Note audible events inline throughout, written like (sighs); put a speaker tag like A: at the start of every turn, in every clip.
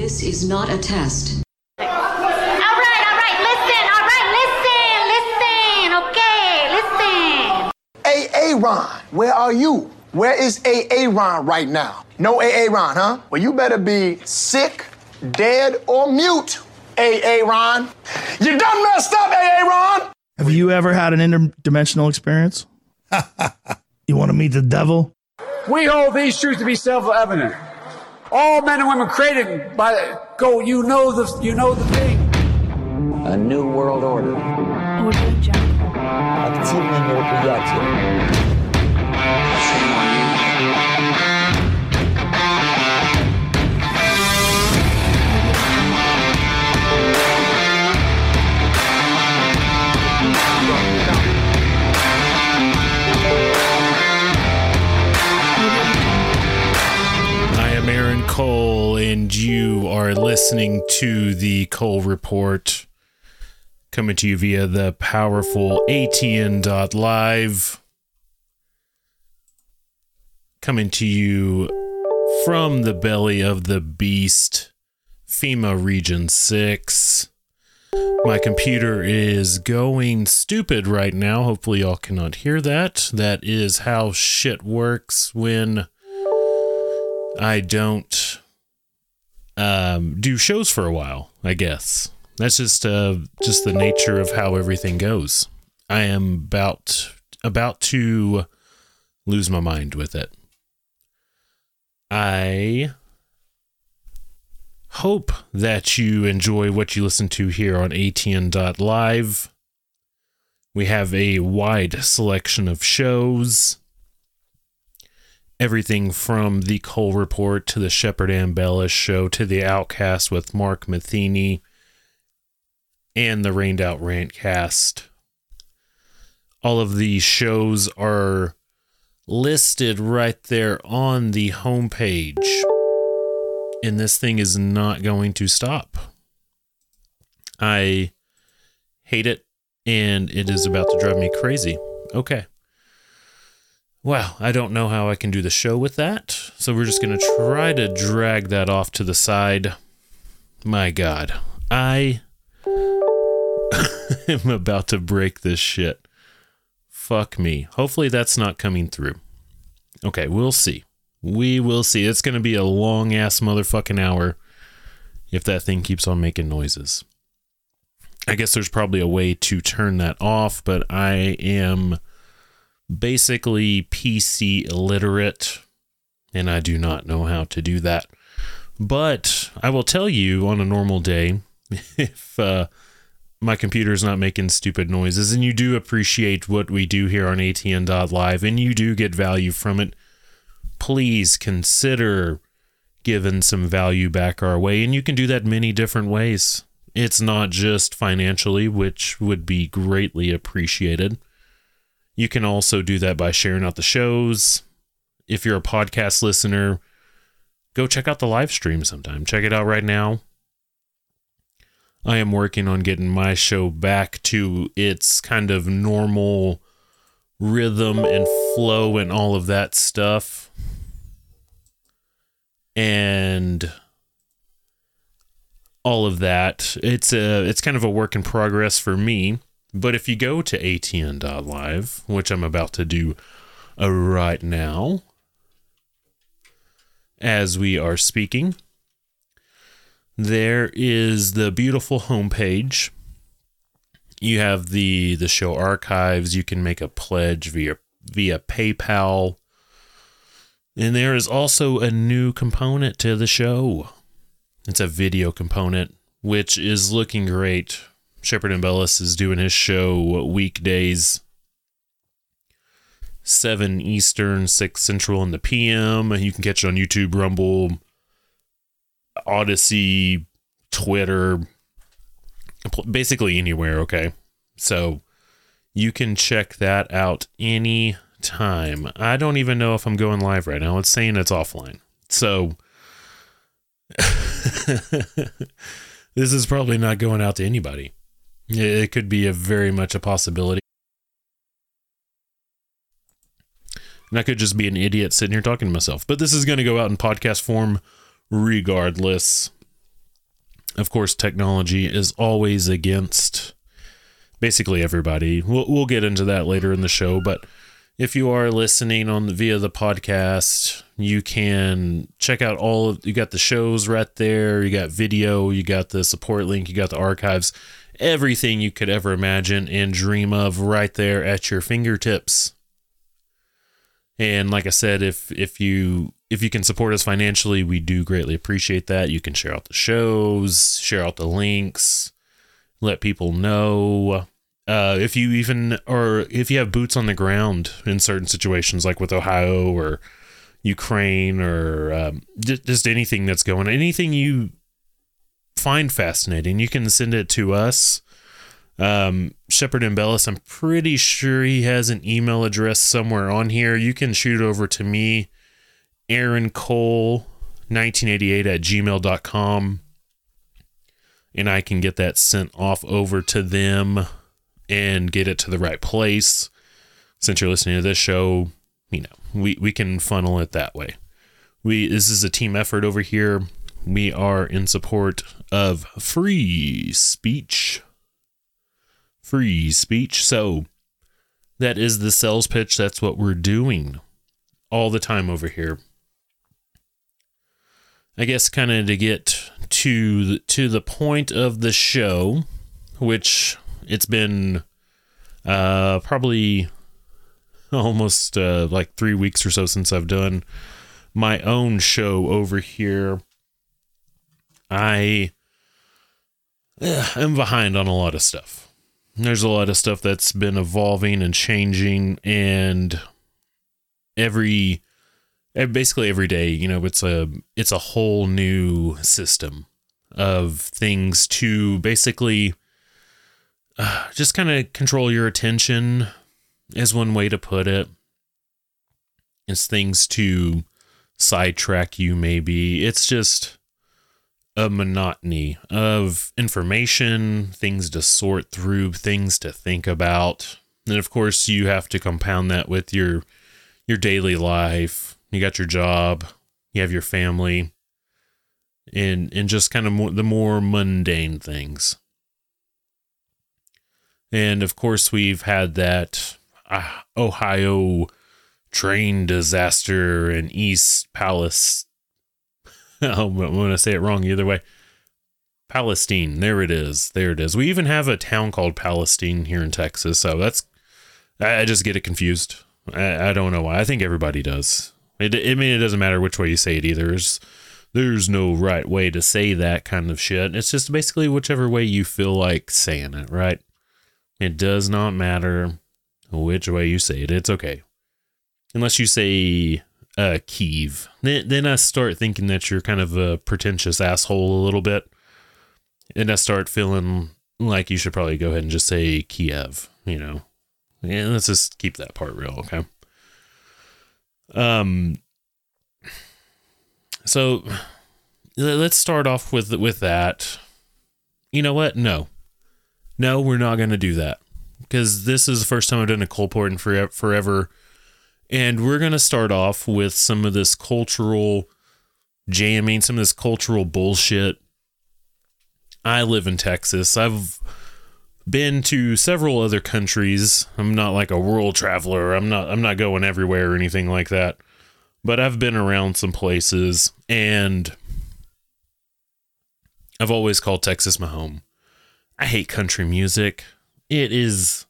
A: This is not a test.
B: All right, all right, listen, all right, listen, listen, okay, listen.
C: AA Ron, where are you? Where is AA Ron right now? No AA Ron, huh? Well, you better be sick, dead, or mute, AA Ron. You done messed up, AA Ron!
D: Have you ever had an interdimensional experience? (laughs) you want to meet the devil?
E: We hold these truths to be self-evident. All men and women created by go. You know the you know the thing.
F: A new world order. Активное мероприятие.
G: Cole, and you are listening to the Cole Report, coming to you via the powerful ATN.live, coming to you from the belly of the beast, FEMA Region 6. My computer is going stupid right now. Hopefully, y'all cannot hear that. That is how shit works when I don't um, do shows for a while. I guess that's just uh, just the nature of how everything goes. I am about about to lose my mind with it. I hope that you enjoy what you listen to here on ATN.live. We have a wide selection of shows everything from the Cole Report to the Shepard Ambellas show to the Outcast with Mark Matheny and the Rained Out Rantcast. All of these shows are listed right there on the homepage. And this thing is not going to stop. I hate it and it is about to drive me crazy. Okay. Well, I don't know how I can do the show with that. So we're just going to try to drag that off to the side. My God. I (laughs) am about to break this shit. Fuck me. Hopefully that's not coming through. Okay, we'll see. We will see. It's going to be a long ass motherfucking hour if that thing keeps on making noises. I guess there's probably a way to turn that off, but I am basically PC illiterate, and I do not know how to do that. But I will tell you on a normal day, (laughs) if uh, my computer is not making stupid noises, and you do appreciate what we do here on ATN.live, and you do get value from it, please consider giving some value back our way. And you can do that many different ways. It's not just financially, which would be greatly appreciated. You can also do that by sharing out the shows. If you're a podcast listener, go check out the live stream sometime. Check it out right now. I am working on getting my show back to its kind of normal rhythm and flow and all of that stuff. And all of that. It's a it's kind of a work in progress for me. But if you go to atn.live, which I'm about to do uh, right now, as we are speaking, there is the beautiful homepage. You have the the show archives. You can make a pledge via via PayPal. And there is also a new component to the show. It's a video component, which is looking great. Shepard Ambellas is doing his show weekdays, 7 Eastern, 6 Central in the PM. You can catch it on YouTube, Rumble, Odysee, Twitter, basically anywhere, okay? So you can check that out any time. I don't even know if I'm going live right now. It's saying it's offline. So (laughs) this is probably not going out to anybody. It could be a very much a possibility. And I could just be an idiot sitting here talking to myself. But this is going to go out in podcast form regardless. of course, technology is always against basically everybody. We'll, we'll get into that later in the show, but if you are listening on the, via the podcast, you can check out all of you got the shows right there, you got video, you got the support link, you got the archives, everything you could ever imagine and dream of right there at your fingertips. And like I said, if if you if you can support us financially, we do greatly appreciate that. You can share out the shows, share out the links, let people know. Uh, if you even or if you have boots on the ground in certain situations, like with Ohio or Ukraine or um, just, just anything that's going, anything you find fascinating, you can send it to us. Um, Shepard Ambellas, I'm pretty sure he has an email address somewhere on here. You can shoot it over to me, Aaron Cole, 1988 at gmail.com, and I can get that sent off over to them and get it to the right place. Since you're listening to this show, you know, we, we can funnel it that way. We this is a team effort over here. We are in support of free speech. Free speech. So that is the sales pitch. That's what we're doing all the time over here. I guess kind of to get to the, to the point of the show, which it's been uh, probably (laughs) almost uh, like three weeks or so since I've done my own show over here. I am behind on a lot of stuff. There's a lot of stuff that's been evolving and changing, and every eh, basically every day, you know, it's a it's a whole new system of things to basically uh, just kind of control your attention is one way to put it. It's things to sidetrack you, maybe. It's just a monotony of information, things to sort through, things to think about. And of course, you have to compound that with your your daily life. You got your job, you have your family, and and just kind of more, the more mundane things. And of course, we've had that uh, Ohio train disaster in East Palace. (laughs) Oh, I'm going to say it wrong either way. Palestine. There it is. There it is. We even have a town called Palestine here in Texas. So that's, I just get it confused. I, I don't know why. I think everybody does. It, I mean, it doesn't matter which way you say it either. There's, there's no right way to say that kind of shit. It's just basically whichever way you feel like saying it, right? It does not matter which way you say it. It's okay. Unless you say uh, Kiev. Then, then I start thinking that you're kind of a pretentious asshole a little bit. And I start feeling like you should probably go ahead and just say Kiev, you know. Yeah, let's just keep that part real, okay? Um so let's start off with with that. You know what? No. No, we're not going to do that because this is the first time I've done a Cole Report in forever, forever. And we're going to start off with some of this cultural jamming, some of this cultural bullshit. I live in Texas. I've been to several other countries. I'm not like a world traveler. I'm not I'm not going everywhere or anything like that. But I've been around some places and I've always called Texas my home. I hate country music it is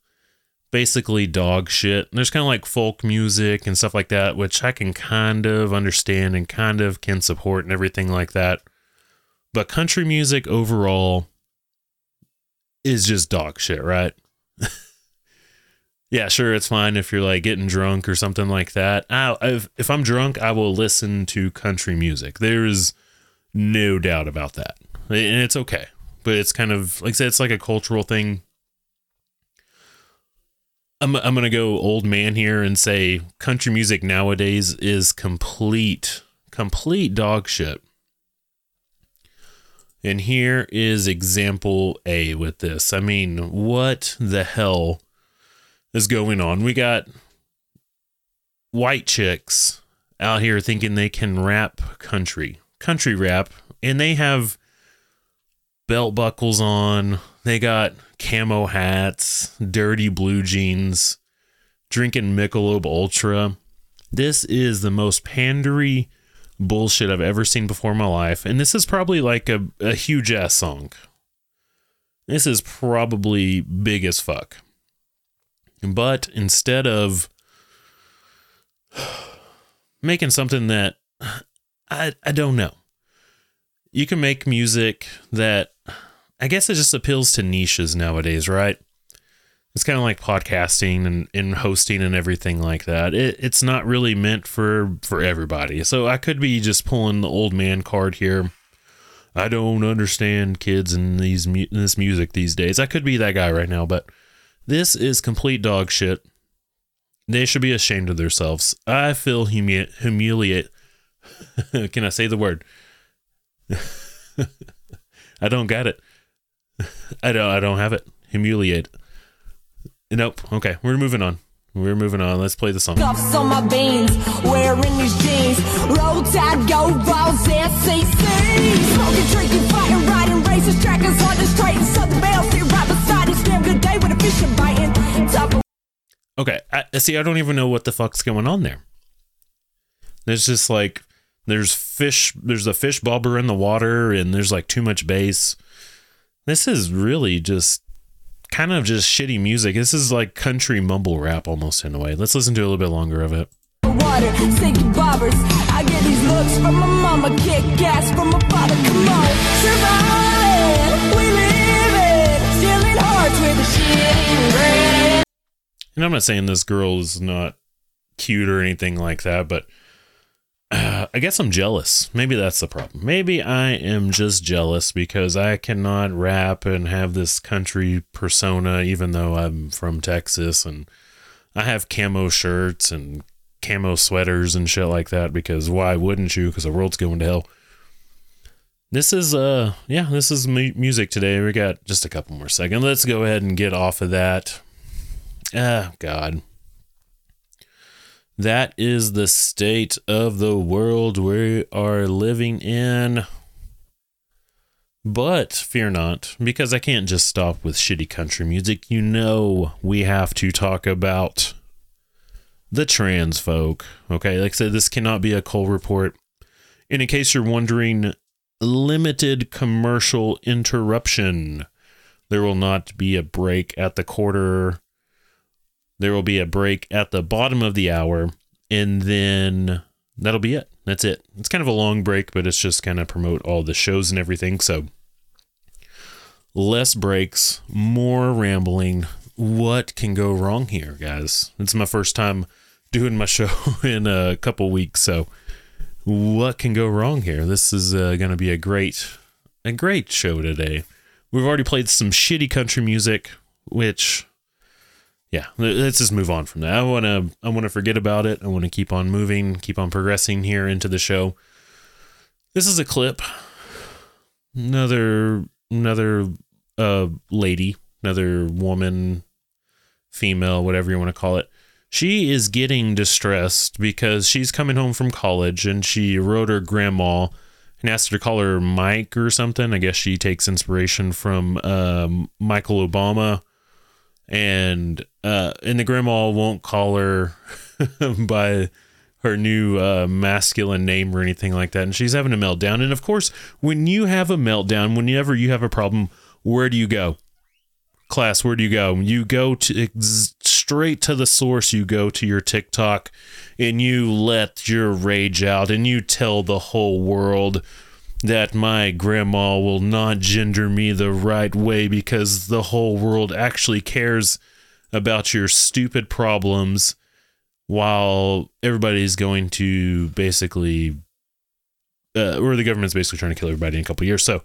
G: basically dog shit. There's kind of like folk music and stuff like that, which I can kind of understand and kind of can support and everything like that. But country music overall is just dog shit, right? (laughs) yeah, sure, it's fine if you're like getting drunk or something like that. I, if, if I'm drunk, I will listen to country music. There's no doubt about that. And it's okay. But it's kind of, like I said, it's like a cultural thing I'm I'm gonna go old man here and say country music nowadays is complete complete dog shit. And here is example A with this. I mean, what the hell is going on? We got white chicks out here thinking they can rap country, country rap, and they have belt buckles on. They got camo hats, dirty blue jeans, drinking Michelob Ultra. This is the most pandery bullshit I've ever seen before in my life. And this is probably like a, a huge ass song. This is probably big as fuck. But instead of (sighs) making something that (sighs) I, I don't know, you can make music that I guess it just appeals to niches nowadays, right? It's kind of like podcasting and, and hosting and everything like that. It, it's not really meant for for everybody. So I could be just pulling the old man card here. I don't understand kids and these this music these days. I could be that guy right now, but this is complete dog shit. They should be ashamed of themselves. I feel humi- humiliate. (laughs) Can I say the word? (laughs) I don't got it. (laughs) I don't. I don't have it. Humiliate. Nope. Okay, we're moving on. We're moving on. Let's play the song.
H: Cuffs on my beans, wearing these jeans. Roll tide, go balls, SEC. Smoking, drinking, fighting, riding, races, trackers on the straight. And Southern Belle, sit right beside damn good day with a fish and biting. Top of
G: Okay, I, see. I don't even know what the fuck's going on there. There's just like there's fish. There's a fish bobber in the water, and there's like too much bass. This is really just kind of just shitty music. This is like country mumble rap almost in a way. Let's listen to a little bit longer of it.
H: water, sinking bobbers. I get these looks from my mama, kick gas from my father. Come on, survive. We live it, stealing hearts with a shitty.
G: And I'm not saying this girl is not cute or anything like that, but uh, (sighs) I guess I'm jealous. Maybe that's the problem. Maybe I am just jealous because I cannot rap and have this country persona, even though I'm from Texas and I have camo shirts and camo sweaters and shit like that. Because why wouldn't you? Because the world's going to hell. This is uh yeah, this is mu- music today. We got just a couple more seconds. Let's go ahead and get off of that. Ah, God. That is the state of the world we are living in. But fear not, because I can't just stop with shitty country music. You know, we have to talk about the trans folk. Okay, like I said, this cannot be a Cole report. And in case you're wondering, limited commercial interruption. There will not be a break at the quarter there will be a break at the bottom of the hour, and then that'll be it. That's it. It's kind of a long break, but it's just kind of promote all the shows and everything. So less breaks, more rambling. What can go wrong here, guys? It's my first time doing my (laughs) show in a couple weeks, so what can go wrong here? This is uh, going to be a great, a great show today. We've already played some shitty country music, which yeah, let's just move on from that. I want to I want to forget about it. I want to keep on moving, keep on progressing here into the show. This is a clip. Another another uh lady, another woman, female, whatever you want to call it. She is getting distressed because she's coming home from college and she wrote her grandma and asked her to call her Mike or something. I guess she takes inspiration from um, Michael Obama and uh, and the grandma won't call her (laughs) by her new uh, masculine name or anything like that, and she's having a meltdown. And of course, when you have a meltdown, whenever you have a problem, where do you go? Class, where do you go? You go to ex- straight to the source. You go to your TikTok, and you let your rage out, and you tell the whole world that my grandma will not gender me the right way because the whole world actually cares about your stupid problems while everybody's going to basically uh, or the government's basically trying to kill everybody in a couple years. So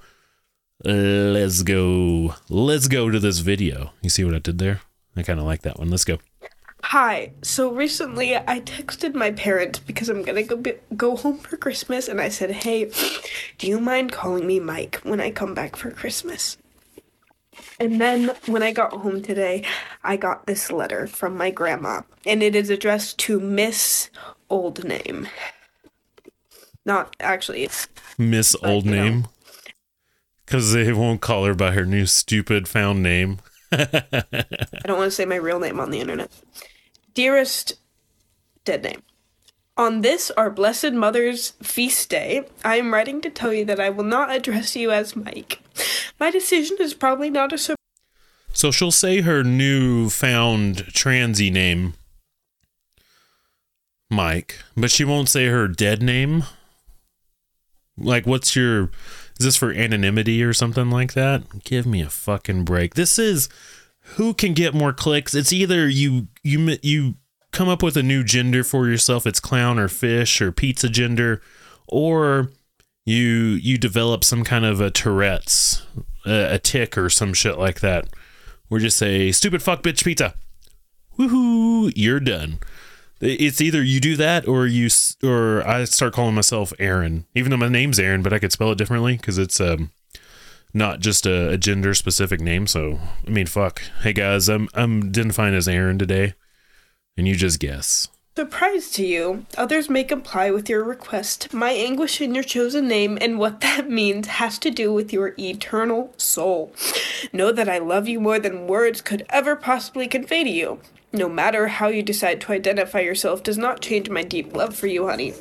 G: uh, let's go let's go to this video. You see what i did there? I kind of like that one. Let's go.
I: Hi. So recently I texted my parents because I'm to go be- go home for Christmas and I said, "Hey, do you mind calling me Mike when I come back for Christmas?" And then when I got home today, I got this letter from my grandma and it is addressed to Miss Old Name. Not actually
G: miss old name Because they won't call her by her new stupid found name. (laughs)
I: I don't want to say my real name on the internet. Dearest dead name. On this, our Blessed Mother's feast day, I am writing to tell you that I will not address you as Mike. My decision is probably not a surprise.
G: So she'll say her new found transy name, Mike, but she won't say her dead name. Like, what's your. Is this for anonymity or something like that? Give me a fucking break. This is who can get more clicks. It's either you you you come up with a new gender for yourself. It's clown or fish or pizza gender, or you you develop some kind of a Tourette's, a, a tick or some shit like that. Or just say stupid fuck bitch pizza. Woohoo! You're done. It's either you do that or you or I start calling myself Aaron, even though my name's Aaron, but I could spell it differently because it's um not just a, a gender specific name. So I mean, fuck. Hey guys, I'm I'm identifying as Aaron today, and you just guess.
I: Surprise to you. Others may comply with your request. My anguish in your chosen name and what that (laughs) means has to do with your eternal soul. Know that I love you more than words could ever possibly convey to you. No matter how you decide to identify yourself does not change my deep love for you, honey.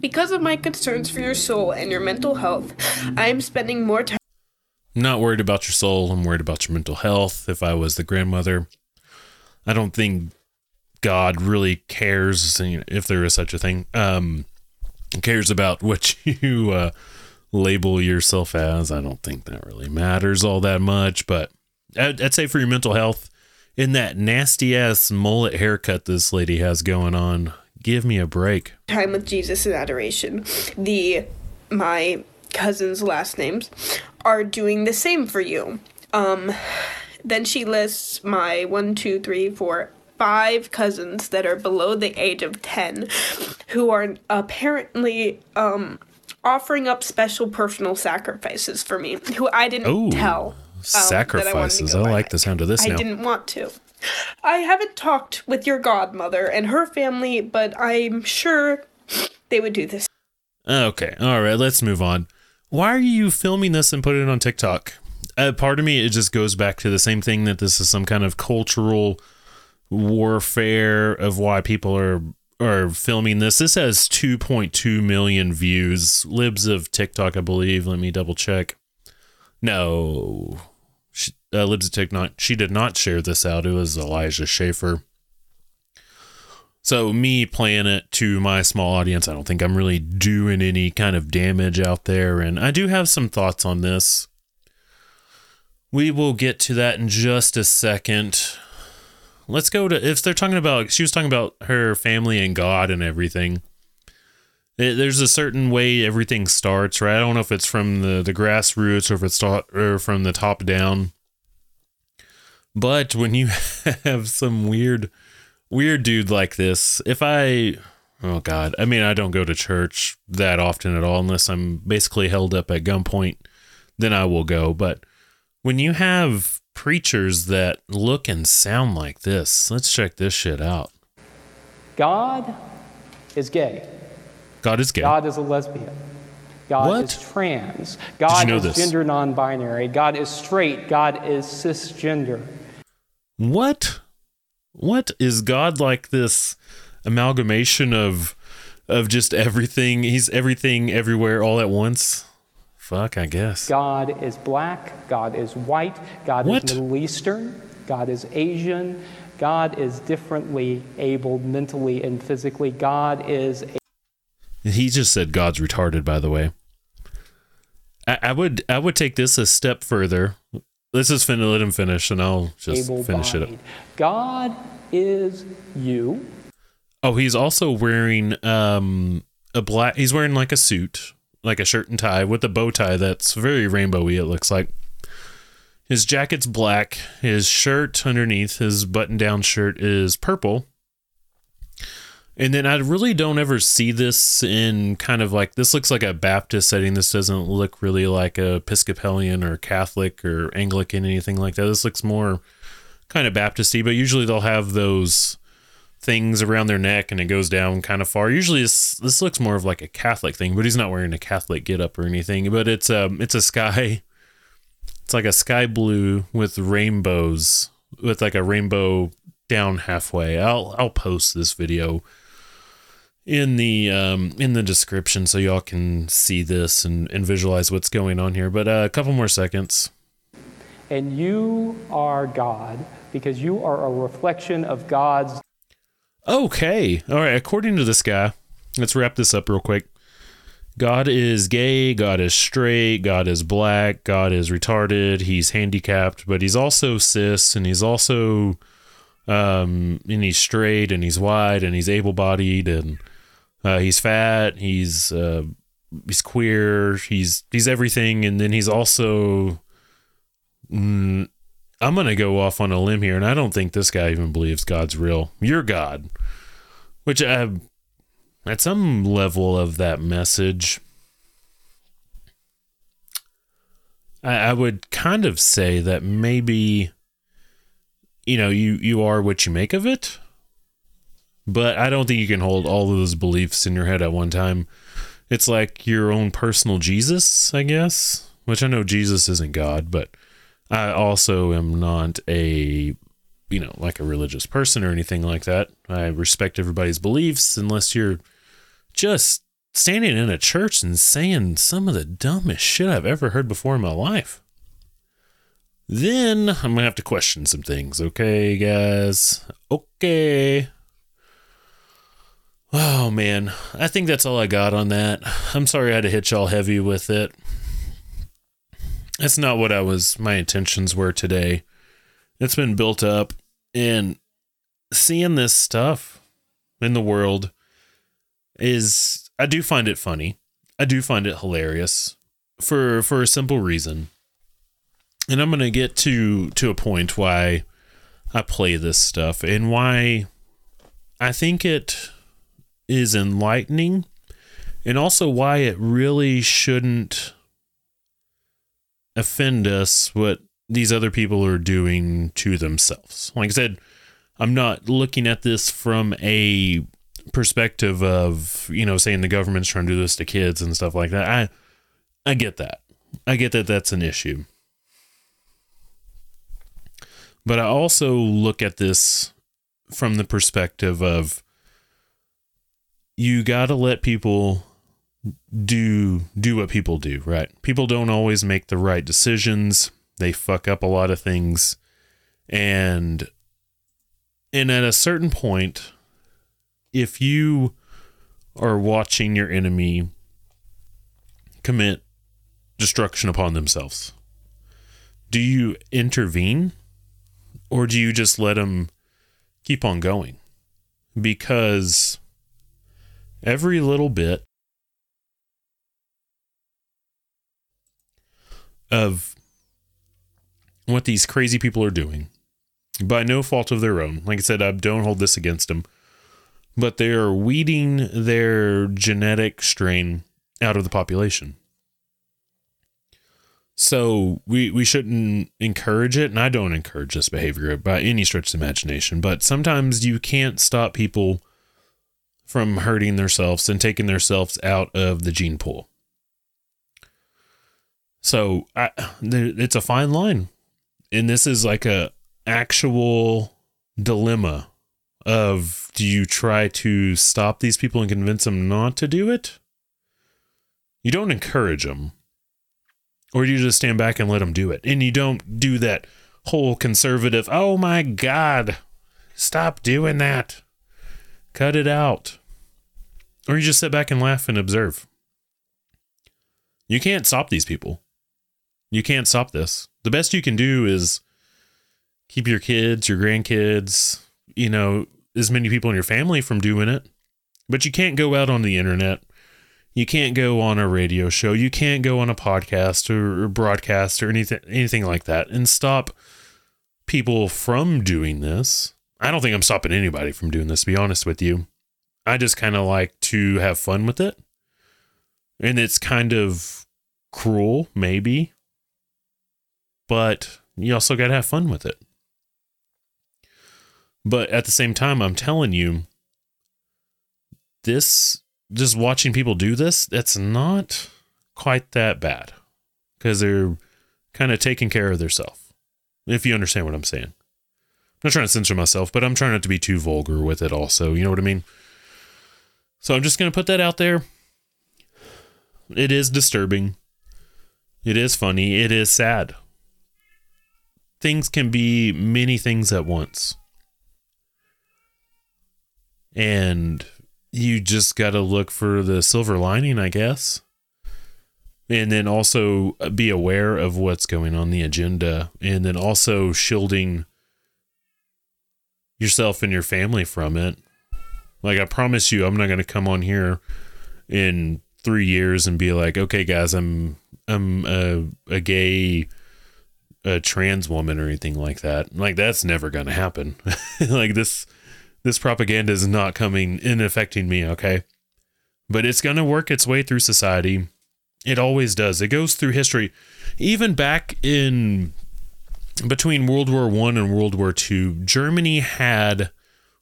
I: Because of my concerns for your soul and your mental health, I am spending more time
G: I'm not worried about your soul. I'm worried about your mental health. If I was the grandmother, I don't think God really cares if there is such a thing. Um, cares about what (laughs) you uh, label yourself as. I don't think that really matters all that much. But I'd, I'd say for your mental health, in that nasty ass mullet haircut this lady has going on, give me a break.
I: time with Jesus in adoration. The my cousin's last names are doing the same for you. Um then she lists my one, two, three, four, five cousins that are below the age of ten who are apparently um offering up special personal sacrifices for me who I didn't
G: Ooh,
I: tell. um, I
G: Sacrifices.
I: go
G: I like the sound of this
I: I
G: now.
I: didn't want to. I haven't talked with your godmother and her family, but I'm sure they would do this.
G: Okay. All right. Let's move on. Why are you filming this and putting it on TikTok? Uh, part of me, it just goes back to the same thing that this is some kind of cultural warfare of why people are are filming this. This has 2.2 million views. Libs of TikTok, I believe. Let me double check. No, she, uh, Libs of TikTok. She did not share this out. It was Elijah Schaffer. So me playing it to my small audience, I don't think I'm really doing any kind of damage out there. And I do have some thoughts on this. We will get to that in just a second. Let's go to if they're talking about she was talking about her family and God and everything. It- there's a certain way everything starts, right? I don't know if it's from the the grassroots or if it's taught, or from the top down. But when you (laughs) have some weird weird dude like this, if I oh god, I mean I don't go to church that often at all unless I'm basically held up at gunpoint, then I will go, but when you have preachers that look and sound like this, let's check this shit out.
J: God is gay.
G: God is gay.
J: God is a lesbian. God
G: What?
J: is trans. God
G: you know
J: is
G: this?
J: gender non binary. God is straight. God is cisgender.
G: What? What is God like this amalgamation of of just everything? He's everything everywhere all at once. Fuck, I guess.
J: God is black. God is white. God
G: What?
J: is Middle Eastern. God is Asian. God is differently abled mentally and physically. God is a
G: He just said God's retarded, by the way. I, I would I would take this a step further. Let's just fin- let him finish, and I'll just finish it up.
J: bodied. God is you.
G: Oh, he's also wearing um a black. He's wearing like a suit, like a shirt and tie with a bow tie that's very rainbowy. It looks like. His jacket's black. His shirt underneath, his button-down shirt is purple. And then I really don't ever see this in kind of like this looks like a Baptist setting. This doesn't look really like a Episcopalian or Catholic or Anglican anything like that. This looks more kind of Baptisty, but usually they'll have those things around their neck and it goes down kind of far. Usually this this looks more of like a Catholic thing, but he's not wearing a Catholic getup or anything. But it's um it's a sky it's like a sky blue with rainbows with like a rainbow down halfway. I'll I'll post this video in the um in the description so y'all can see this and, and visualize what's going on here. But uh, a couple more seconds.
J: And you are God because you are a reflection of God's
G: Okay. All right. According to this guy, let's wrap this up real quick. God is gay, God is straight, God is black, God is retarded, he's handicapped, but he's also cis and he's also um and he's straight and he's wide and he's able-bodied and uh, he's fat, he's uh he's queer, he's he's everything. And then he's also mm, I'm going to go off on a limb here and I don't think this guy even believes God's real. You're God. Which I at some level of that message, I, I would kind of say that maybe, you know, you, you are what you make of it. But I don't think you can hold all of those beliefs in your head at one time. It's like your own personal Jesus, I guess. Which I know Jesus isn't God, but I also am not a you know, like a religious person or anything like that. I respect everybody's beliefs unless you're just standing in a church and saying some of the dumbest shit I've ever heard before in my life. Then I'm going to have to question some things, okay, guys? Okay. Oh, man. I think that's all I got on that. I'm sorry I had to hit y'all heavy with it. That's not what I was, my intentions were today. It's been built up, and seeing this stuff in the world is I do find it funny. I do find it hilarious for for a simple reason. And I'm going to get to to a point why I play this stuff and why I think it is enlightening and also why it really shouldn't offend us what these other people are doing to themselves. Like I said, I'm not looking at this from a perspective of you know saying the government's trying to do this to kids and stuff like that. I i get that. I get that that's an issue. But i also look at this from the perspective of you got to let people do do what people do right? People don't always make the right decisions. They fuck up a lot of things. And and at a certain point if you are watching your enemy commit destruction upon themselves, do you intervene? Or do you just let them keep on going? Because every little bit of what these crazy people are doing by no fault of their own. Like I said, I don't hold this against them but they are weeding their genetic strain out of the population. So we we shouldn't encourage it, and I don't encourage this behavior by any stretch of imagination. But sometimes you can't stop people from hurting themselves and taking themselves out of the gene pool. So I, it's a fine line, and this is like a actual dilemma of do you try to stop these people and convince them not to do it? You don't encourage them. Or you just stand back and let them do it. And you don't do that whole conservative, oh my God, stop doing that. Cut it out. Or you just sit back and laugh and observe. You can't stop these people. You can't stop this. The best you can do is keep your kids, your grandkids, you know, as many people in your family from doing it. But you can't go out on the internet. You can't go on a radio show. You can't go on a podcast or, broadcast or anything anything like that and stop people from doing this. I don't think I'm stopping anybody from doing this, to be honest with you. I just kind of like to have fun with it. And it's kind of cruel, maybe. But you also got to have fun with it. But at the same time, I'm telling you, this just watching people do this, that's not quite that bad because they're kind of taking care of themselves. If you understand what I'm saying. I'm not trying to censor myself, but I'm trying not to be too vulgar with it also. You know what I mean? So I'm just going to put that out there. It is disturbing. It is funny. It is sad. Things can be many things at once. And you just got to look for the silver lining, I guess. And then also be aware of what's going on the agenda. And then also shielding yourself and your family from it. Like, I promise you, I'm not going to come on here in three years and be like, okay, guys, I'm I'm a, a gay a trans woman or anything like that. Like that's never going to happen. (laughs) like this this propaganda is not coming in affecting me, okay? But it's going to work its way through society. It always does. It goes through history. Even back in between World War 1 and World War 2, Germany had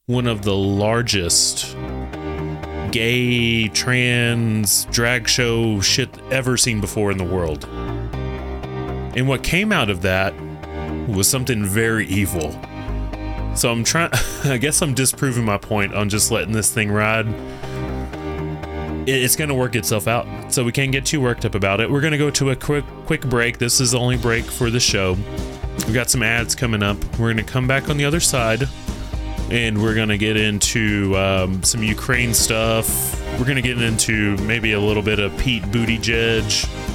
G: one of the largest gay, trans, drag show shit ever seen before in the world. And what came out of that was something very evil. So I'm trying, (laughs) I guess I'm disproving my point on just letting this thing ride. It's going to work itself out. So we can't get too worked up about it. We're going to go to a quick quick break. This is the only break for the show. We've got some ads coming up. We're going to come back on the other side and we're going to get into um, some Ukraine stuff. We're going to get into maybe a little bit of Pete Booty Buttigieg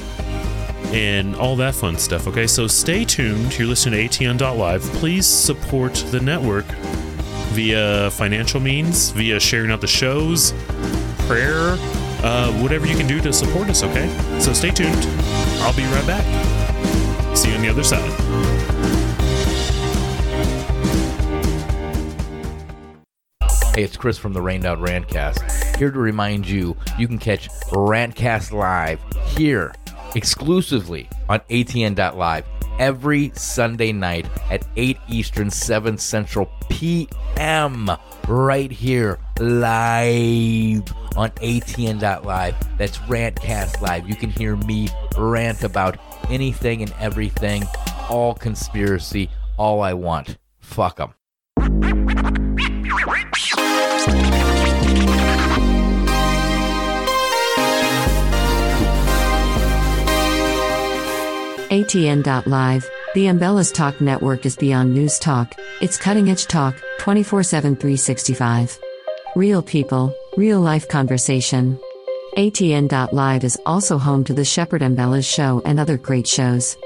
G: and all that fun stuff. Okay, so stay tuned. You're listening to ATN.live. Please support the network via financial means, via sharing out the shows, prayer, uh, whatever you can do to support us. Okay, so stay tuned. I'll be right back. See you on the other side.
K: Hey, it's Chris from the Rained Out Rantcast. Here to remind you, you can catch Rantcast live here exclusively on ATN.live every Sunday night at 8 Eastern, 7 Central PM, right here live on ATN.live. That's Rantcast Live. You can hear me rant about anything and everything, all conspiracy, all I want. Fuck them.
A: ATN.live, the Ambellas Talk Network is beyond news talk, it's cutting edge talk, 24 7 365. Real people, real life conversation. ATN.live is also home to the Shepard Ambellas show and other great shows.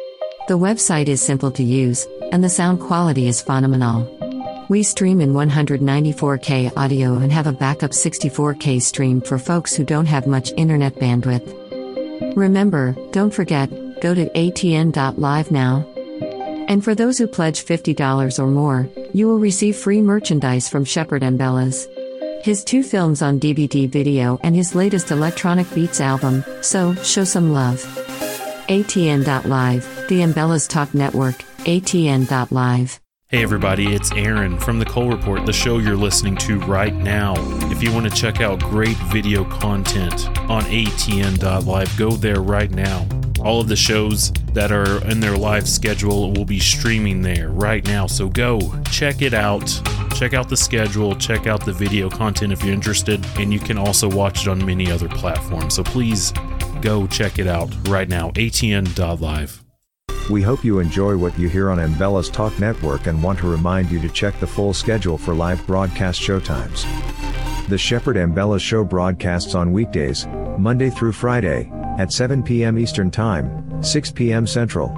A: The website is simple to use, and the sound quality is phenomenal. We stream in 194K audio and have a backup 64K stream for folks who don't have much internet bandwidth. Remember, don't forget, go to atn.live now. And for those who pledge $50 or more, you will receive free merchandise from Shepard Ambellas. His two films on DVD video and his latest electronic beats album, so show some love. ATN.live, the Ambellas Talk Network, ATN.live.
G: Hey everybody, it's Aaron from the Cole Report, the show you're listening to right now. If you want to check out great video content on ATN.live, go there right now. All of the shows that are in their live schedule will be streaming there right now. So go check it out. Check out the schedule, check out the video content if you're interested, and you can also watch it on many other platforms. So please go check it out right now. ATN.live.
L: We hope you enjoy what you hear on Ambellas Talk Network and want to remind you to check the full schedule for live broadcast showtimes. The Shepard Ambellas Show broadcasts on weekdays, Monday through Friday, at 7 p.m. Eastern Time, 6 p.m. Central.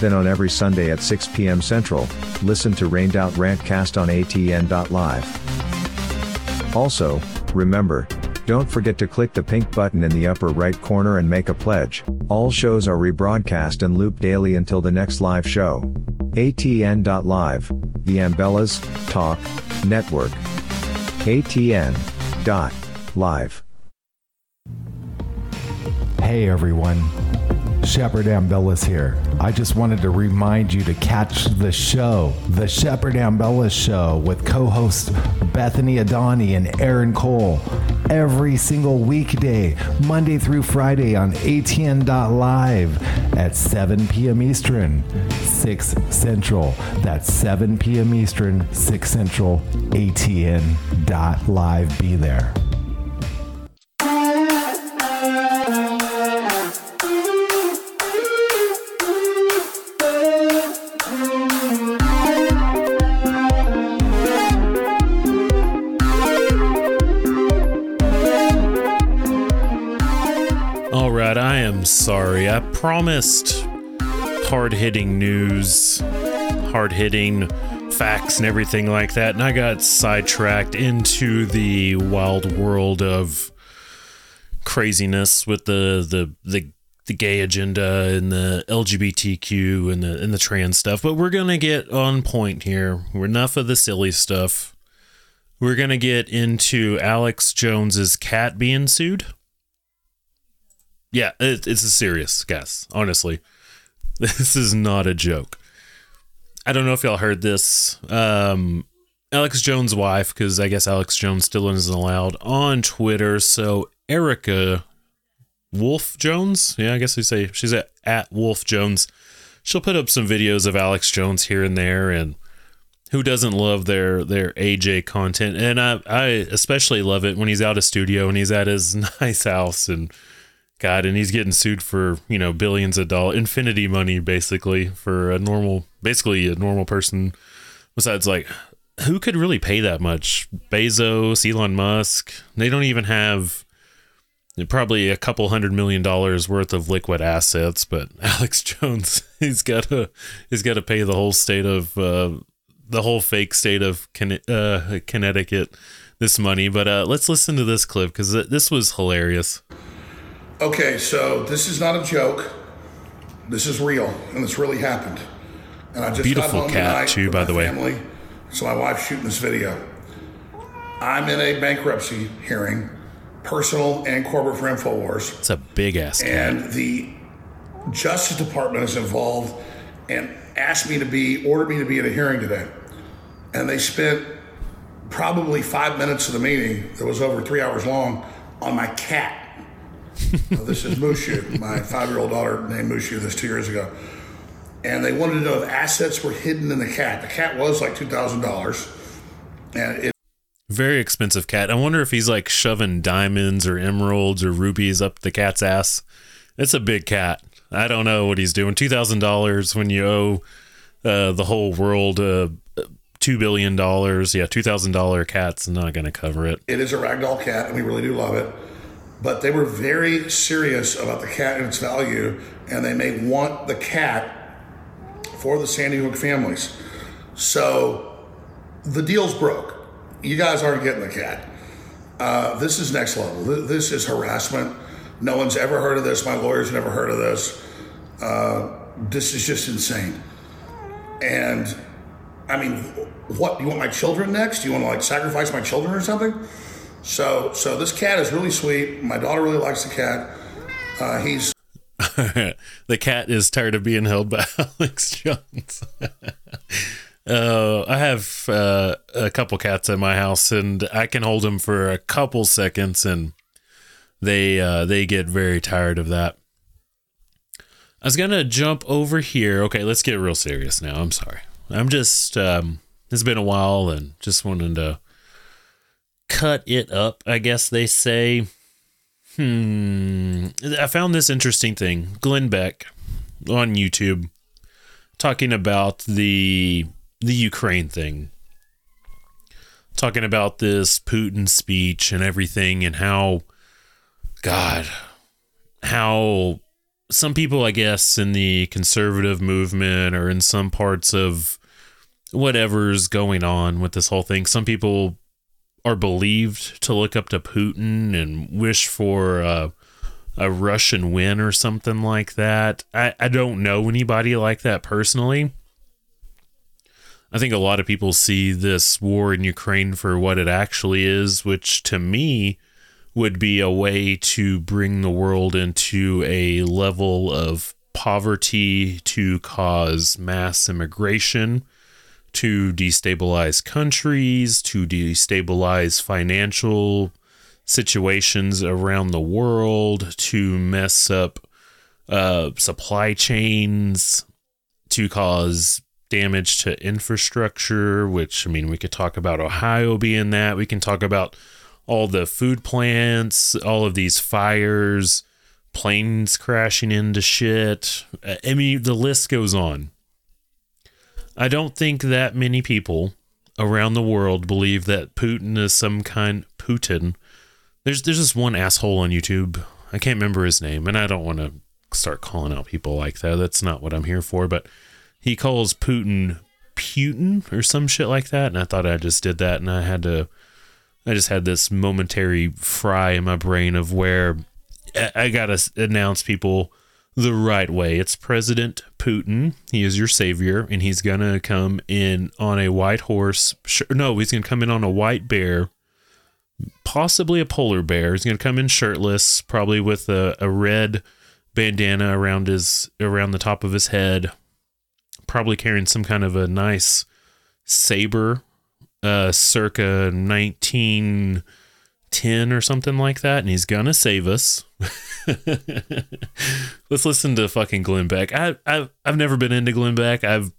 L: Then on every Sunday at 6 p.m. Central, listen to Rained Out Rantcast on ATN.live. Also, remember, don't forget to click the pink button in the upper right corner and make a pledge. All shows are rebroadcast and loop daily until the next live show. ATN.live, the Ambellas Talk Network. ATN.live.
M: Hey everyone. Shepard Ambellas here. I just wanted to remind you to catch the show, The Shepard Ambellas Show, with co hosts Bethany Adani and Aaron Cole, every single weekday, Monday through Friday on ATN.live at 7 p.m. Eastern, 6 Central. That's 7 p.m. Eastern, 6 Central, ATN.live. Be there.
G: Sorry. I promised hard hitting news, hard hitting facts, and everything like that, and I got sidetracked into the wild world of craziness with the the the the gay agenda and the LGBTQ and the and the trans stuff. But we're gonna get on point here. We're enough of the silly stuff. We're gonna get into Alex Jones's cat being sued. Yeah, it, it's a serious guess. Honestly, (laughs) this is not a joke. I don't know if y'all heard this. Um, Alex Jones' wife, because I guess Alex Jones still isn't allowed on Twitter. So Erika Wulff Jones, yeah, I guess we say she's at, at Wolf Jones. She'll put up some videos of Alex Jones here and there, and who doesn't love their their AJ content? And I I especially love it when he's out of studio and he's at his (laughs) nice house and God, and he's getting sued for you know billions of dollars, infinity money, basically for a normal, basically a normal person. Besides, like, who could really pay that much? Bezos, Elon Musk, they don't even have probably a couple hundred million dollars worth of liquid assets. But (laughs) Alex Jones, he's got to he's got to pay the whole state of uh, the whole fake state of uh, Connecticut this money. But uh, let's listen to this clip because this was hilarious.
N: Okay, so this is not a joke. This is real, and this really happened. And I just
G: Beautiful
N: got home
G: cat,
N: tonight
G: too, by the way.
N: family, So my wife's shooting this video. I'm in a bankruptcy hearing, personal and corporate for Infowars,
G: It's a big ass cat.
N: and the Justice Department is involved and asked me to be, ordered me to be at a hearing today. And they spent probably five minutes of the meeting that was over three hours long on my cat. This is Mushu, my five-year-old daughter named Mushu this two years ago. And they wanted to know if assets were hidden in the cat. The cat was like two thousand dollars, and it
G: Very expensive cat. I wonder if he's like shoving diamonds or emeralds or rubies up the cat's ass. It's a big cat. I don't know what he's doing. Two thousand dollars when you owe uh, the whole world uh, two billion dollars. Yeah, two thousand dollar cat's not going to cover it.
N: it is a ragdoll cat, and we really do love it. But they were very serious about the cat and its value, and they may want the cat for the Sandy Hook families. So the deal's broke. You guys aren't getting the cat. Uh, this is next level. This is harassment. No one's ever heard of this. My lawyer's never heard of this. Uh, this is just insane. And I mean, what? You want my children next? Do You want to like sacrifice my children or something? So, so this cat is really sweet. My daughter really likes the cat. Uh, he's (laughs)
G: the cat is tired of being held by (laughs) Alex Jones. (laughs) uh, I have uh, a couple cats at my house, and I can hold them for a couple seconds, and they uh, they get very tired of that. I was gonna jump over here. Okay, let's get real serious now. I'm sorry. I'm just um, it's been a while, and just wanted to cut it up. I guess they say. Hmm. I found this interesting thing. Glenn Beck on YouTube talking about the the Ukraine thing. Talking about this Putin speech and everything and how God how some people I guess in the conservative movement or in some parts of whatever's going on with this whole thing, some people are believed to look up to Putin and wish for a, a Russian win or something like that. I, I don't know anybody like that personally. I think a lot of people see this war in Ukraine for what it actually is, which to me would be a way to bring the world into a level of poverty to cause mass immigration, to destabilize countries, to destabilize financial situations around the world, to mess up uh, supply chains, to cause damage to infrastructure, which I mean, we could talk about Ohio being that. We can talk about all the food plants, all of these fires, planes crashing into shit. Uh, I mean, the list goes on. I don't think that many people around the world believe that Putin is some kind Putin. There's there's just one asshole on YouTube. I can't remember his name, and I don't want to start calling out people like that. That's not what I'm here for. But he calls Putin Putin or some shit like that, and I thought I just did that, and I had to. I just had this momentary fry in my brain of where I- I gotta announce people the right way. It's President Putin. He is your savior, and he's gonna come in on a white horse. No, he's gonna come in on a white bear, possibly a polar bear. He's gonna come in shirtless, probably with a, a red bandana around his around the top of his head, probably carrying some kind of a nice saber, uh, circa nineteen ten or something like that, and he's gonna save us. (laughs) Let's listen to fucking Glenn Beck. I, I've I've never been into Glenn Beck. I've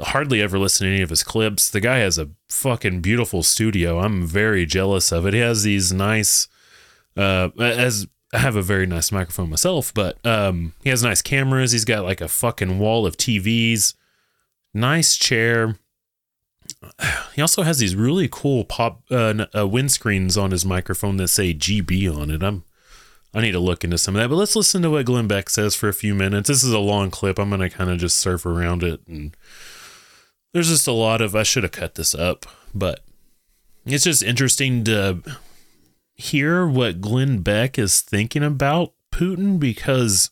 G: hardly ever listened to any of his clips. The guy has a fucking beautiful studio. I'm very jealous of it. He has these nice, uh, as I have a very nice microphone myself, but um, he has nice cameras. He's got like a fucking wall of TVs, nice chair. (sighs) He also has these really cool pop uh, uh, windscreens on his microphone that say GB on it. I'm I need to look into some of that. But let's listen to what Glenn Beck says for a few minutes. This is a long clip. I'm going to kind of just surf around it. And there's just a lot of, I should have cut this up, but it's just interesting to hear what Glenn Beck is thinking about Putin because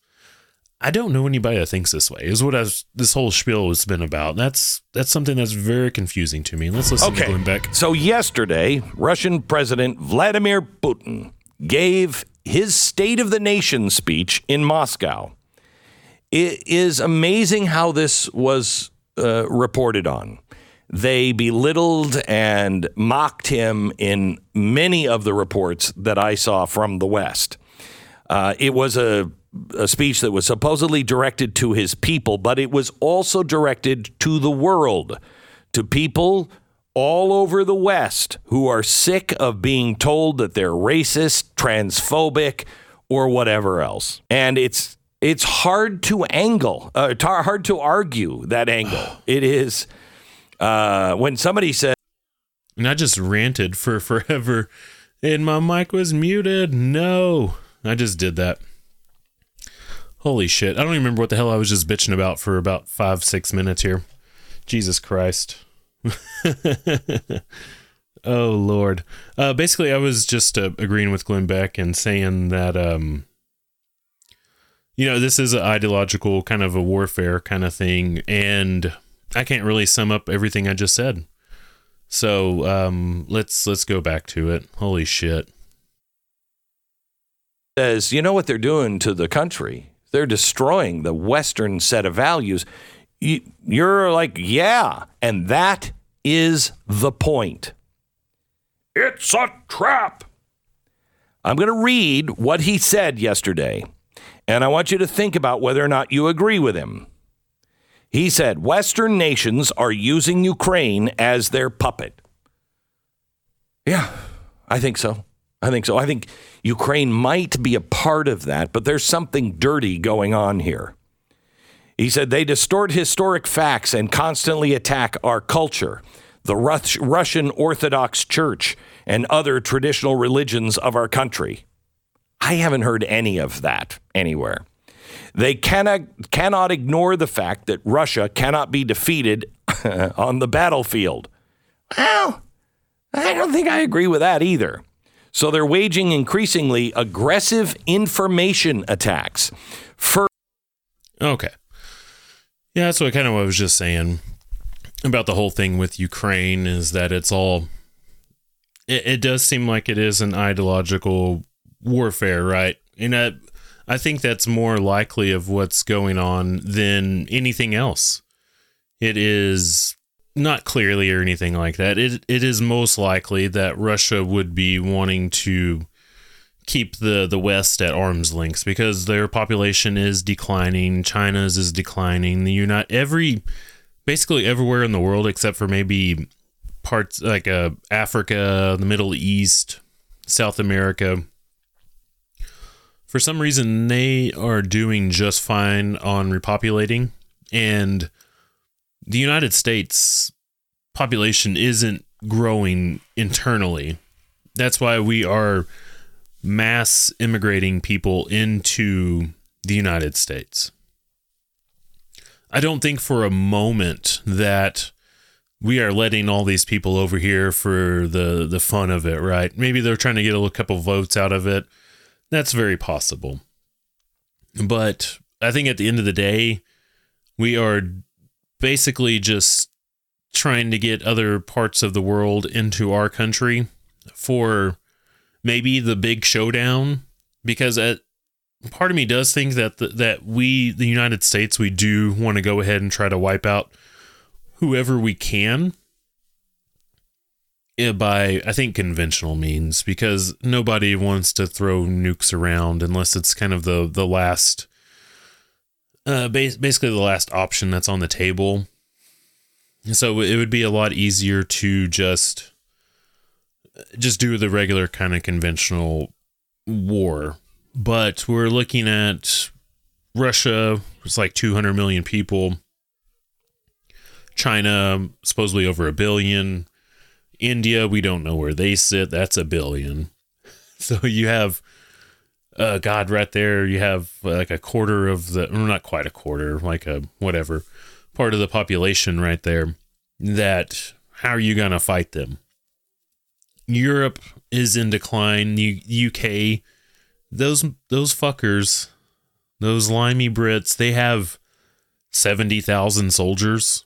G: I don't know anybody that thinks this way. Is what I've, this whole spiel has been about. That's that's something that's very confusing to me. Let's listen to Glenn Beck.
O: So yesterday, Russian President Vladimir Putin gave his State of the Nation speech in Moscow. It is amazing how this was uh, reported on. They belittled and mocked him in many of the reports that I saw from the West. Uh, it was a, a speech that was supposedly directed to his people, but it was also directed to the world, to people all over the West who are sick of being told that they're racist, transphobic, or whatever else. And it's it's hard to angle, uh, tar- hard to argue that angle. (sighs) It is uh, when somebody says.
G: And I just ranted for (laughs) forever, and my mic was muted. No, I just did that. Holy shit. I don't even remember what the hell I was just bitching about for about five, six minutes here. Jesus Christ. (laughs) oh, Lord. Uh, basically, I was just uh, agreeing with Glenn Beck and saying that, um, you know, this is an ideological kind of a warfare kind of thing. And I can't really sum up everything I just said. So um, let's let's go back to it. Holy shit!
O: says, you know what they're doing to the country? They're destroying the Western set of values. You, you're like, yeah. And that is the point. It's a trap. I'm going to read what he said yesterday, and I want you to think about whether or not you agree with him. He said, Western nations are using Ukraine as their puppet. Yeah, I think so. I think so. I think Ukraine might be a part of that, but there's something dirty going on here. He said they distort historic facts and constantly attack our culture, the Rus- Russian Orthodox Church, and other traditional religions of our country. I haven't heard any of that anywhere. They cannot, cannot ignore the fact that Russia cannot be defeated (laughs) on the battlefield. Well, I don't think I agree with that either. So they're waging increasingly aggressive information attacks. For
G: Okay. Yeah, that's what kind of what I was just saying about the whole thing with Ukraine is that it's all. It, it does seem like it is an ideological warfare, right? And I, I think that's more likely of what's going on than anything else. It is not clearly or anything like that. It it is most likely that Russia would be wanting to keep the the West at arm's length because their population is declining. China's is declining. The United every basically everywhere in the world except for maybe parts like uh, Africa, the Middle East, South America. For some reason, they are doing just fine on repopulating, and the United States population isn't growing internally. That's why we are mass immigrating people into the United States. I don't think for a moment that we are letting all these people over here for the the fun of it, right? Maybe they're trying to get a couple votes out of it. That's very possible. But I think at the end of the day, we are basically just trying to get other parts of the world into our country for maybe the big showdown. Because at part of me does think that the, that we the United States we do want to go ahead and try to wipe out whoever we can eh, by I think conventional means. Because nobody wants to throw nukes around unless it's kind of the the last uh bas- basically the last option that's on the table. So it would be a lot easier to just just do the regular kind of conventional war. But we're looking at Russia, it's like 200 million people. China, supposedly over a billion. India, we don't know where they sit. That's a billion. (laughs) So you have, uh, God, right there, you have like a quarter of the, or not quite a quarter, like a whatever part of the population right there. That, how are you going to fight them? Europe is in decline. The UK, those those fuckers, those limey Brits, they have seventy thousand soldiers.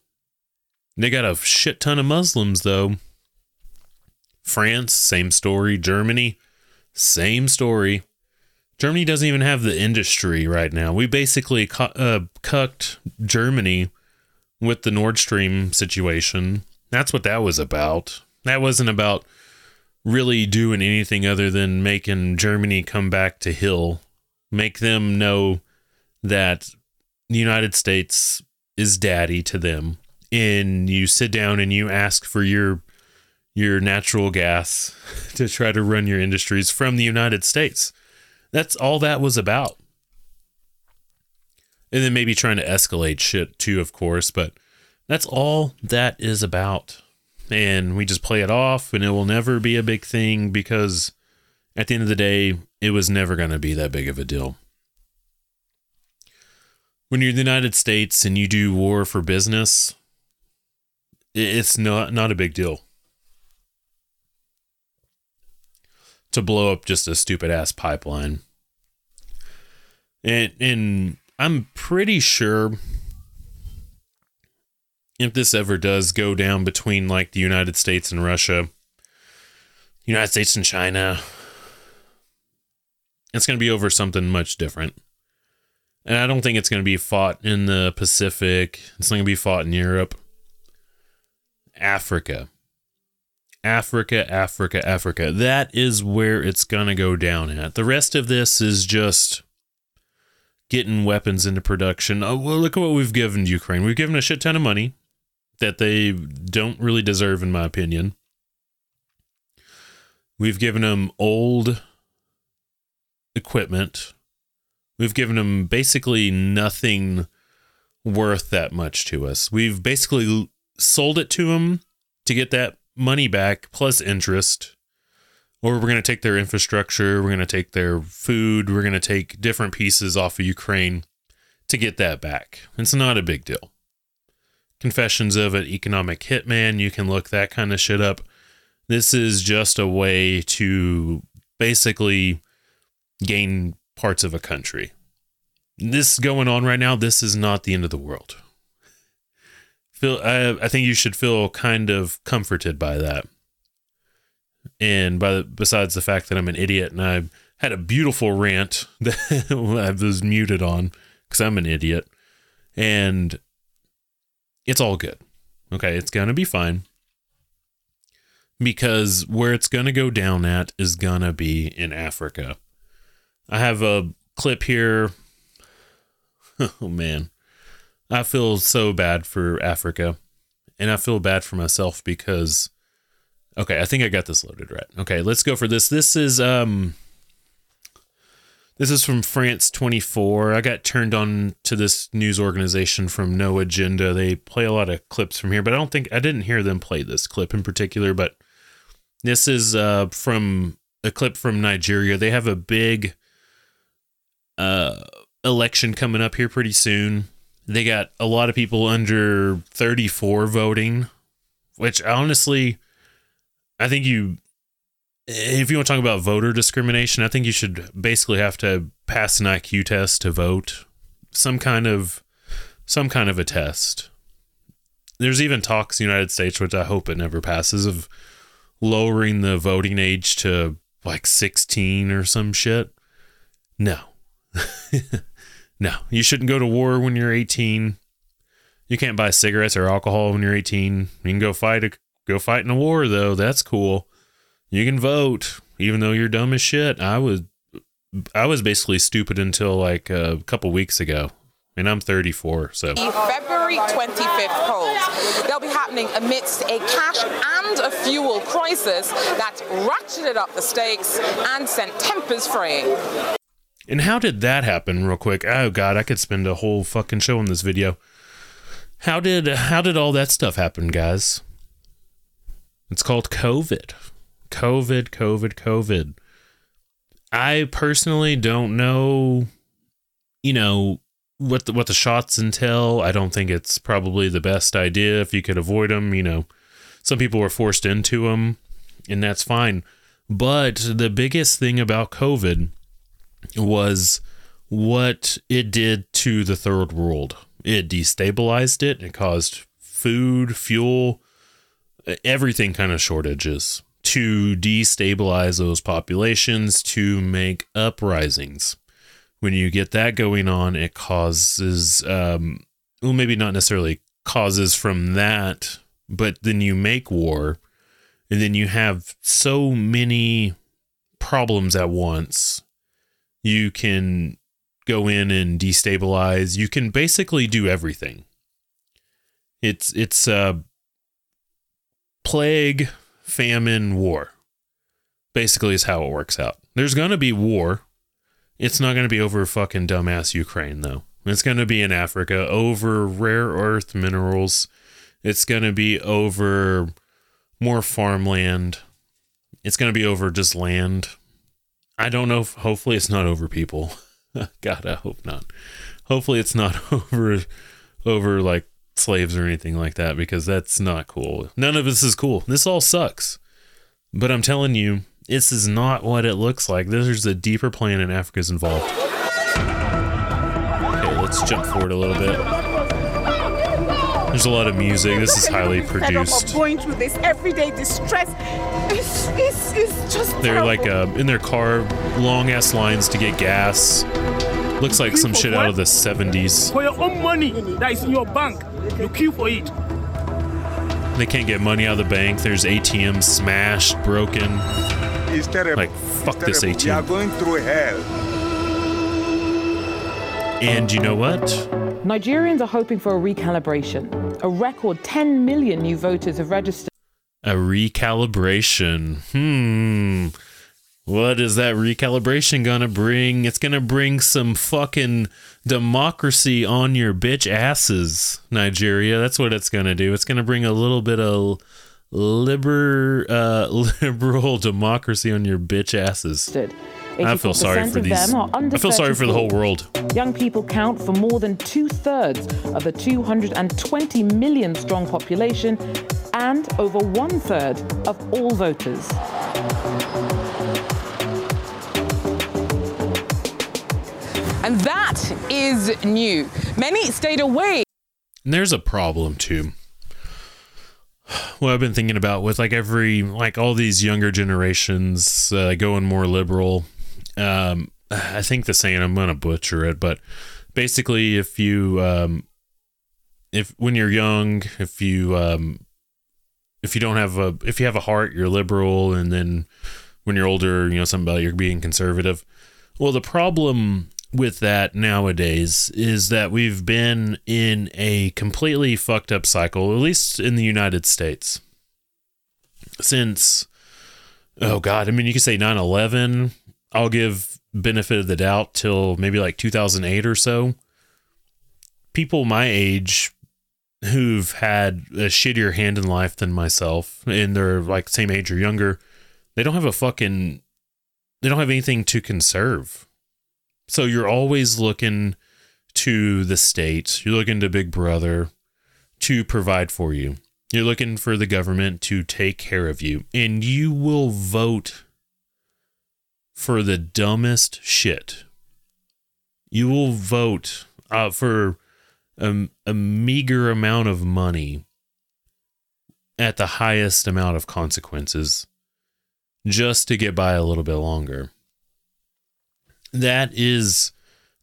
G: They got a shit ton of Muslims though. France, same story. Germany, same story. Germany doesn't even have the industry right now. We basically cu- uh, cucked Germany with the Nord Stream situation. That's what that was about. That wasn't about really doing anything other than making Germany come back to hill, make them know that the United States is daddy to them. And you sit down and you ask for your your natural gas (laughs) to try to run your industries from the United States. That's all that was about. And then maybe trying to escalate shit too, of course, but that's all that is about. And we just play it off and it will never be a big thing because at the end of the day it was never going to be that big of a deal. When you're in the united states and you do war for business it's not not a big deal to blow up just a stupid ass pipeline and and i'm pretty sure if this ever does go down between like the United States and Russia, United States and China, it's going to be over something much different. And I don't think it's going to be fought in the Pacific. It's not going to be fought in Europe. Africa. Africa, Africa, Africa. That is where it's going to go down at. The rest of this is just getting weapons into production. Oh, well, look at what we've given Ukraine. We've given a shit ton of money that they don't really deserve, in my opinion. We've given them old equipment. We've given them basically nothing worth that much to us. We've basically sold it to them to get that money back plus interest. Or we're going to take their infrastructure, we're going to take their food, we're going to take different pieces off of Ukraine to get that back. It's not a big deal. Confessions of an Economic Hitman. You can look that kind of shit up. This is just a way to basically gain parts of a country. This going on right now, this is not the end of the world. Feel I, I think you should feel kind of comforted by that. And by besides the fact that I'm an idiot and I had a beautiful rant (laughs) that I was muted on because I'm an idiot. And it's all good. Okay. It's to be fine. Because where it's to go down at is to be in Africa. I have a clip here. (laughs) Oh, man. I feel so bad for Africa. And I feel bad for myself because. Okay, I think I got this loaded right. Okay, let's go for this. This is um this is from France 24. I got turned on to this news organization from No Agenda. They play a lot of clips from here, but I don't think I didn't hear them play this clip in particular, but this is uh from a clip from Nigeria. They have a big uh election coming up here pretty soon. They got a lot of people under 34 voting, which honestly I think you if you want to talk about voter discrimination, I think you should basically have to pass an IQ test to vote. Some kind of some kind of a test. There's even talks in the United States, which I hope it never passes, of lowering the voting age to like 16 or some shit. No. (laughs) no. You shouldn't go to war when you're 18. You can't buy cigarettes or alcohol when you're 18. You can go fight a go fight in a war though. That's cool you can vote even though you're dumb as shit. I was I was basically stupid until like a couple weeks ago. And I'm 34, so.
P: The February 25th polls. They'll be happening amidst a cash and a fuel crisis that ratcheted up the stakes and sent tempers fraying.
G: And how did that happen real quick? Oh god, I could spend a whole fucking show on this video. How did how did all that stuff happen, guys? It's called COVID. COVID, COVID, COVID. I personally don't know, you know, what the, what the shots entail. I don't think it's probably the best idea if you could avoid them. You know, some people were forced into them, and that's fine. But the biggest thing about COVID was what it did to the third world. It destabilized it. It caused food, fuel, everything kind of shortages to destabilize those populations to make uprisings. When you get that going on, it causes, um, well, maybe not necessarily causes from that, but then you make war, and then you have so many problems at once. You can go in and destabilize. You can basically do everything. It's it's a plague famine, war. Basically, is how it works out. There's to be war. It's not to be over fucking dumbass Ukraine, though. It's to be in Africa over rare earth minerals. It's to be over more farmland. It's to be over just land. I don't know. If, hopefully, it's not over people. (laughs) God, I hope not. Hopefully, it's not (laughs) over over like slaves or anything like that because that's not cool. None of this is cool. This all sucks. But I'm telling you, this is not what it looks like. There's a deeper plan and Africa's involved. Okay, let's jump forward a little bit. There's a lot of music. This is highly produced.
Q: Going through this everyday distress, it's, it's, it's just.
G: They're like uh, in their car, long ass lines to get gas. Looks like some shit out of the 70s.
R: For your own money that is in your bank, you queue for it.
G: They can't get money out of the bank. There's ATMs smashed, broken.
S: It's terrible.
G: Like, fuck
S: It's
G: this
S: ATM. We are going through hell.
G: And you know what?
T: Nigerians are hoping for a recalibration. A record 10 million new voters have registered.
G: A recalibration. Hmm. What is that recalibration gonna bring? It's gonna bring some fucking democracy on your bitch asses, Nigeria. That's what it's gonna do. It's gonna bring a little bit of liber uh, (laughs) liberal democracy on your bitch asses. I feel sorry for these.
T: them
G: I feel sorry for the whole world.
T: Young people count for more than two thirds of the 220 million strong population and over one third of all voters.
P: And that is new. Many stayed away
G: And there's a problem too. What I've been thinking about with like every like all these younger generations uh, going more liberal, um, I think the saying I'm gonna butcher it, but basically, if you um, if when you're young, if you um, if you don't have a if you have a heart, you're liberal, and then when you're older, you know something about you're being conservative. Well, the problem with that nowadays is that we've been in a completely fucked up cycle, at least in the United States, since oh god, I mean you could say 9/11. I'll give benefit of the doubt till maybe like 2008 or so. People my age who've had a shittier hand in life than myself, and they're like same age or younger, they don't have a fucking, they don't have anything to conserve. So you're always looking to the state, you're looking to Big Brother to provide for you. You're looking for the government to take care of you, and you will vote for the dumbest shit. You will vote uh, for a, a meager amount of money at the highest amount of consequences just to get by a little bit longer. That is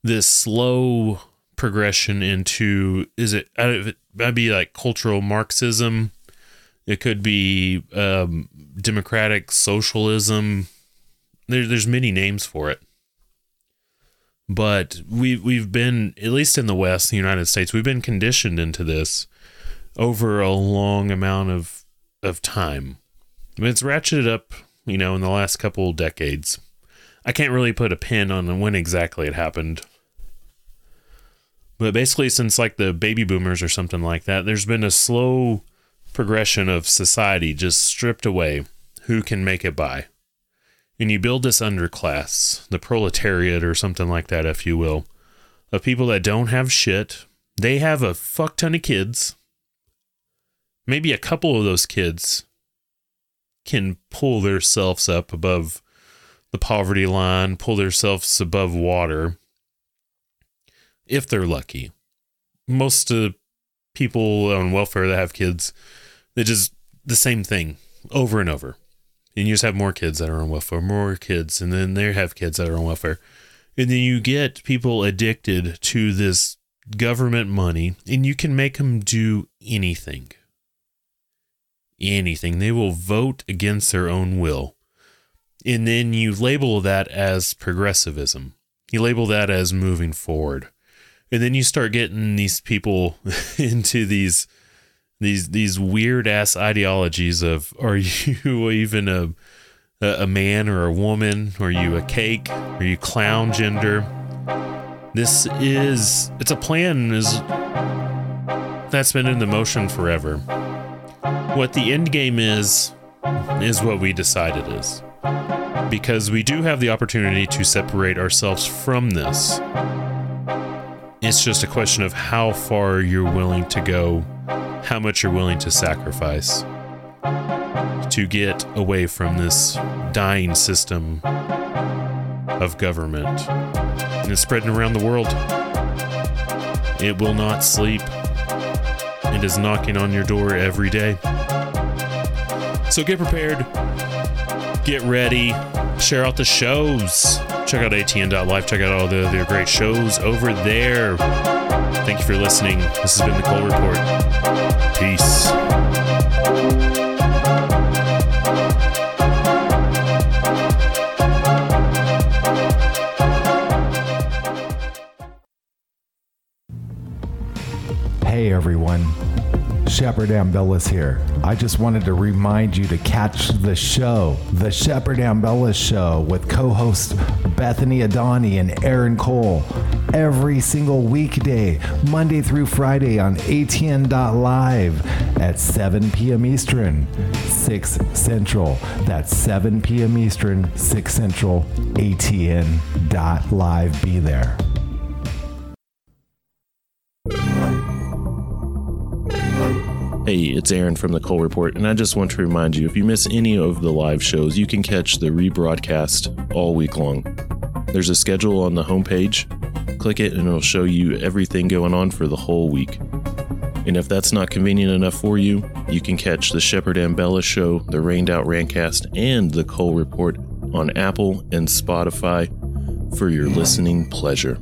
G: this slow progression into is it that'd be like cultural marxism it could be um, democratic socialism there, there's many names for it but we we've been at least in the West, the United States, we've been conditioned into this over a long amount of of time. I mean, it's ratcheted up, you know, in the last couple decades. I can't really put a pin on when exactly it happened. But basically, since like the baby boomers or something like that, there's been a slow progression of society just stripped away who can make it by and you build this underclass, the proletariat or something like that, if you will, of people that don't have shit. They have a fuck ton of kids. Maybe a couple of those kids can pull themselves up above the poverty line, pull themselves above water, if they're lucky. Most of people on welfare that have kids, they just the same thing over and over and you just have more kids that are on welfare, more kids, and then they have kids that are on welfare. And then you get people addicted to this government money, and you can make them do anything. Anything. They will vote against their own will. And then you label that as progressivism. You label that as moving forward. And then you start getting these people (laughs) into these these these weird ass ideologies of are (laughs) you even a a man or a woman? Are you a cake? Are you clown gender? This is it's a plan is that's been in the motion forever. What the end game is is what we decide it is. Because we do have the opportunity to separate ourselves from this. It's just a question of how far you're willing to go how much you're willing to sacrifice to get away from this dying system of government. And it's spreading around the world. It will not sleep. It is knocking on your door every day. So get prepared, get ready, share out the shows. Check out atn.live, check out all the other great shows over there. Thank you for listening. This has been the Cole Report. Peace.
M: Hey everyone, Shepard Ambellas here. I just wanted to remind you to catch the show, The Shepard Ambellas Show, with co hosts Bethany Adani and Aaron Cole, every single weekday, Monday through Friday on ATN.live at 7 p.m. Eastern, 6 Central. That's 7 p.m. Eastern, 6 Central, ATN.live. Be there.
U: Hey, it's Aaron from the Cole Report, and I just want to remind you if you miss any of the live shows, you can catch the rebroadcast all week long. There's a schedule on the homepage. Click it, and it'll show you everything going on for the whole week. And if that's not convenient enough for you, you can catch the Shepard Ambellas Show, the Rained Out Rancast, and the Cole Report on Apple and Spotify for your listening pleasure.